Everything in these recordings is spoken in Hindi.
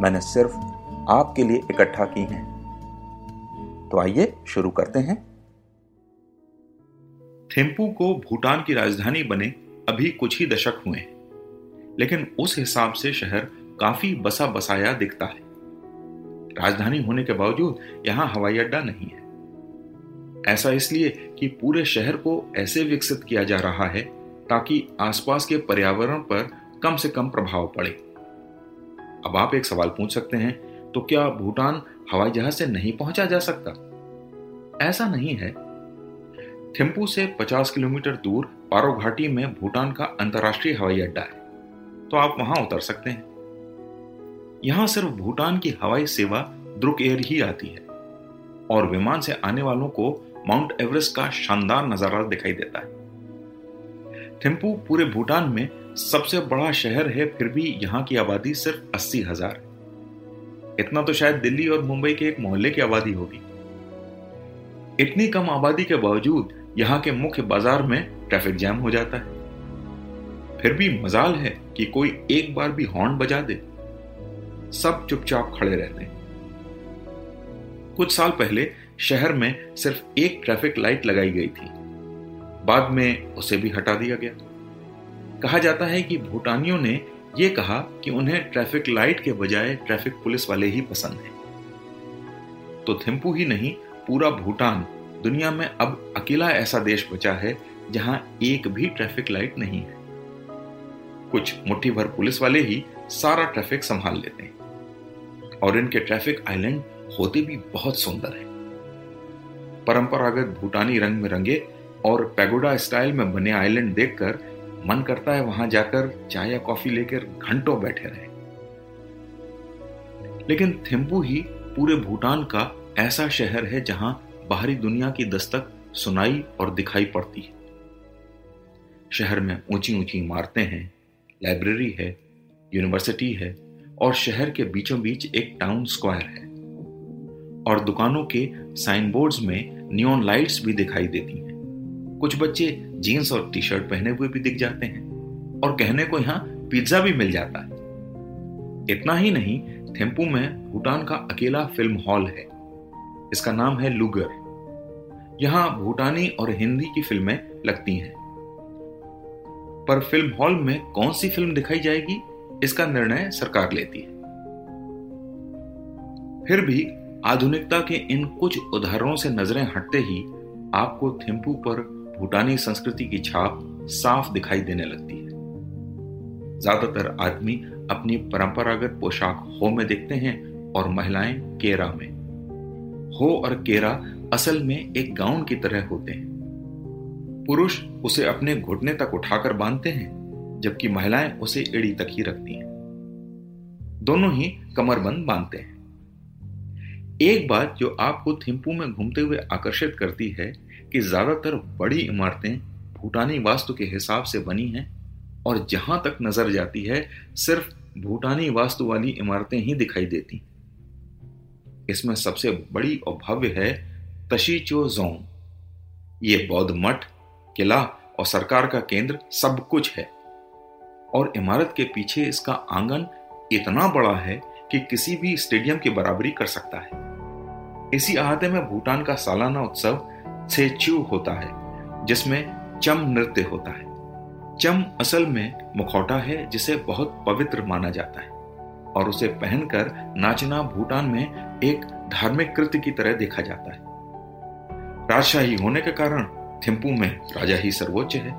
मैंने सिर्फ़ आपके लिए इकट्ठा की हैं। तो आइए शुरू करते हैं। थिम्पू को भूटान की राजधानी बने अभी कुछ ही दशक हुए हैं, लेकिन उस हिसाब से शहर काफ़ी बसा बसाया दिखता है। राजधानी होने के बावजूद यहाँ हवाई अड्डा नहीं है। ऐसा इसलिए कि पूरे शहर को ऐसे विकसित किया जा रहा है ताकि आसपास के पर्यावरण पर कम से कम प्रभाव पड़े। अब आप एक सवाल पूछ सकते हैं तो क्या भूटान हवाई जहाज़ से नहीं पहुँचा जा सकता? ऐसा नहीं है। थिम्पू से 50 किलोमीटर दूर पारो घाटी में भूटान का अंतर्राष्ट्रीय हवाई अड्डा है तो आप वहाँ उतर सकते हैं। यहाँ सिर्फ़ भूटान की हवाई सेवा द्रुक एयर ही आती है, और विमान से आने वालों को माउंट एवरेस्ट का शानदार नज़ारा दिखाई देता है। थिम्पू पूरे भूटान में सबसे बड़ा शहर है, फिर भी यहाँ की आबादी सिर्फ़ अस्सी हज़ार। इतना तो शायद दिल्ली और मुंबई के एक मोहल्ले की आबादी होगी। इतनी कम आबादी के बावजूद यहाँ के मुख्य बाज़ार में ट्रैफ़िक जैम हो जाता है। फिर भी मजाल है कि कोई एक बार भी हॉर्न बजा दे। सब चुपचाप खड़े रहते हैं। कुछ साल पहले शहर में सिर्फ़ एक ट्रैफ़िक लाइट लगाई गई थी। बाद में उसे भी हटा दिया गया। कहा जाता है कि भूटानियों ने यह कहा कि उन्हें ट्रैफ़िक लाइट के बजाय ट्रैफ़िक पुलिस वाले ही पसंद हैं। तो थिम्पू ही नहीं, पूरा भूटान दुनिया में अब अकेला ऐसा देश बचा है जहाँ एक भी ट्रैफ़िक लाइट नहीं है। कुछ मुट्ठी भर पुलिस वाले ही सारा ट्रैफ़िक संभाल लेते हैं। और इनके ट्रैफ़िक आइलैंड होते भी बहुत सुंदर है। परंपरागत भूटानी रंग में रंगे और पैगोडा स्टाइल में बने आइलैंड देखकर मन करता है वहाँ जाकर चाय या कॉफ़ी लेकर घंटों बैठे रहे। लेकिन थिम्पू ही पूरे भूटान का ऐसा शहर है जहाँ बाहरी दुनिया की दस्तक सुनाई और दिखाई पड़ती है। शहर में ऊँची ऊँची इमारतें हैं, लाइब्रेरी है, यूनिवर्सिटी है और शहर के बीचों बीच एक टाउन स्क्वायर है। और दुकानों के साइन बोर्ड्स में नियॉन लाइट्स भी दिखाई देती कुछ बच्चे जीन्स और टी शर्ट पहने हुए भी दिख जाते हैं और कहने को यहाँ पिज्जा भी मिल जाता है। इतना ही नहीं, थेम्पू में भूटान का अकेला फ़िल्म हॉल है। इसका नाम है लुगर। यहाँ भूटानी और हिंदी की फ़िल्में लगती हैं। पर फ़िल्म हॉल में कौन सी फ़िल्म दिखाई जाएगी, इसका निर्णय सरकार लेती है। फिर भी आधुनिकता के इन कुछ उदाहरणों से नज़रें हटते ही आपको थिम्पू पर भूटानी संस्कृति की छाप साफ़ दिखाई देने लगती है। ज़्यादातर आदमी अपनी परंपरागत पोशाक हो में देखते हैं और महिलाएँ केरा में। हो और केरा असल में एक गाउन की तरह होते हैं। पुरुष उसे अपने घुटने तक उठाकर बांधते हैं, जबकि महिलाएँ उसे एड़ी तक ही रखती हैं। दोनों ही कमरबंद बांधते हैं। एक बात जो आपको थिम्पू में घूमते हुए आकर्षित करती है कि ज़्यादातर बड़ी इमारतें भूटानी वास्तु के हिसाब से बनी हैं और जहाँ तक नज़र जाती है, सिर्फ़ भूटानी वास्तु वाली इमारतें ही दिखाई देती। इसमें सबसे बड़ी और भव्य है तशीचो जोंग। ये बौद्ध मठ, किला और सरकार का केंद्र सब कुछ है। और इमारत के पीछे इसका आँगन इतना बड़ा है कि किसी भी स्टेडियम की बराबरी कर सकता है। इसी अहाते में भूटान का सालाना उत्सव छेच्यू होता है, जिसमें चम नृत्य होता है। चम असल में मुखौटा है, जिसे बहुत पवित्र माना जाता है, और उसे पहनकर नाचना भूटान में एक धार्मिक कृत्य की तरह देखा जाता है। राजशाही होने के कारण थिम्पू में राजा ही सर्वोच्च है,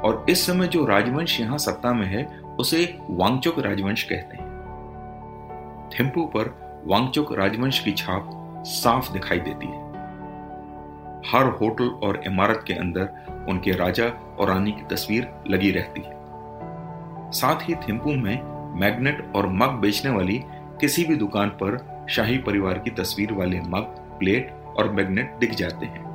और इस समय जो राजवंश यहाँ सत्ता में है, उसे वांगचुक राजवंश कहते हैं। थिम्पू पर वांगचुक राजवंश की छाप साफ़ दिखाई देती है। हर होटल और इमारत के अंदर उनके राजा और रानी की तस्वीर लगी रहती है। साथ ही थिम्पू में मैग्नेट और मग बेचने वाली किसी भी दुकान पर शाही परिवार की तस्वीर वाले मग, प्लेट और मैग्नेट दिख जाते हैं।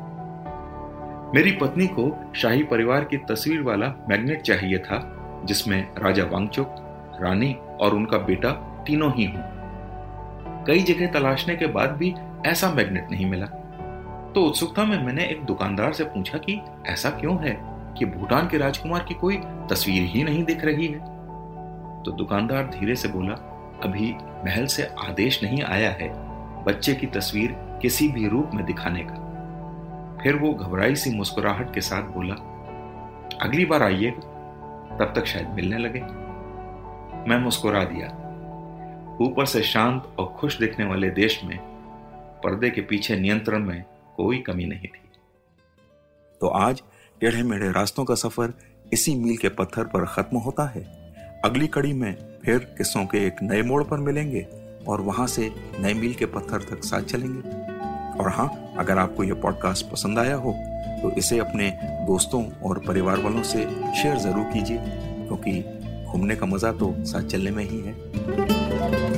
मेरी पत्नी को शाही परिवार की तस्वीर वाला मैग्नेट चाहिए था, जिसमें राजा वांगचुक, रानी और उनका बेटा तीनों ही हों। कई जगह तलाशने के बाद भी ऐसा मैग्नेट नहीं मिला। तो उत्सुकता में मैंने एक दुकानदार से पूछा कि, ऐसा क्यों है कि भूटान के राजकुमार की कोई तस्वीर ही नहीं दिख रही है? तो दुकानदार धीरे से बोला, अभी महल से आदेश नहीं आया है बच्चे की तस्वीर किसी भी रूप में दिखाने का। फिर वो घबराई सी मुस्कुराहट के साथ बोला, अगली बार आइए तब तक शायद मिलने लगे। मैं मुस्कुरा दिया। ऊपर से शांत और खुश दिखने वाले देश में पर्दे के पीछे नियंत्रण में कोई कमी नहीं थी। तो आज टेढ़े मेढ़े रास्तों का सफ़र इसी मील के पत्थर पर खत्म होता है। अगली कड़ी में फिर किस्सों के एक नए मोड़ पर मिलेंगे और वहाँ से नए मील के पत्थर तक साथ चलेंगे। और हाँ अगर आपको यह पॉडकास्ट पसंद आया हो तो इसे अपने दोस्तों और परिवार वालों से शेयर ज़रूर कीजिए, क्योंकि घूमने का मज़ा तो साथ चलने में ही है।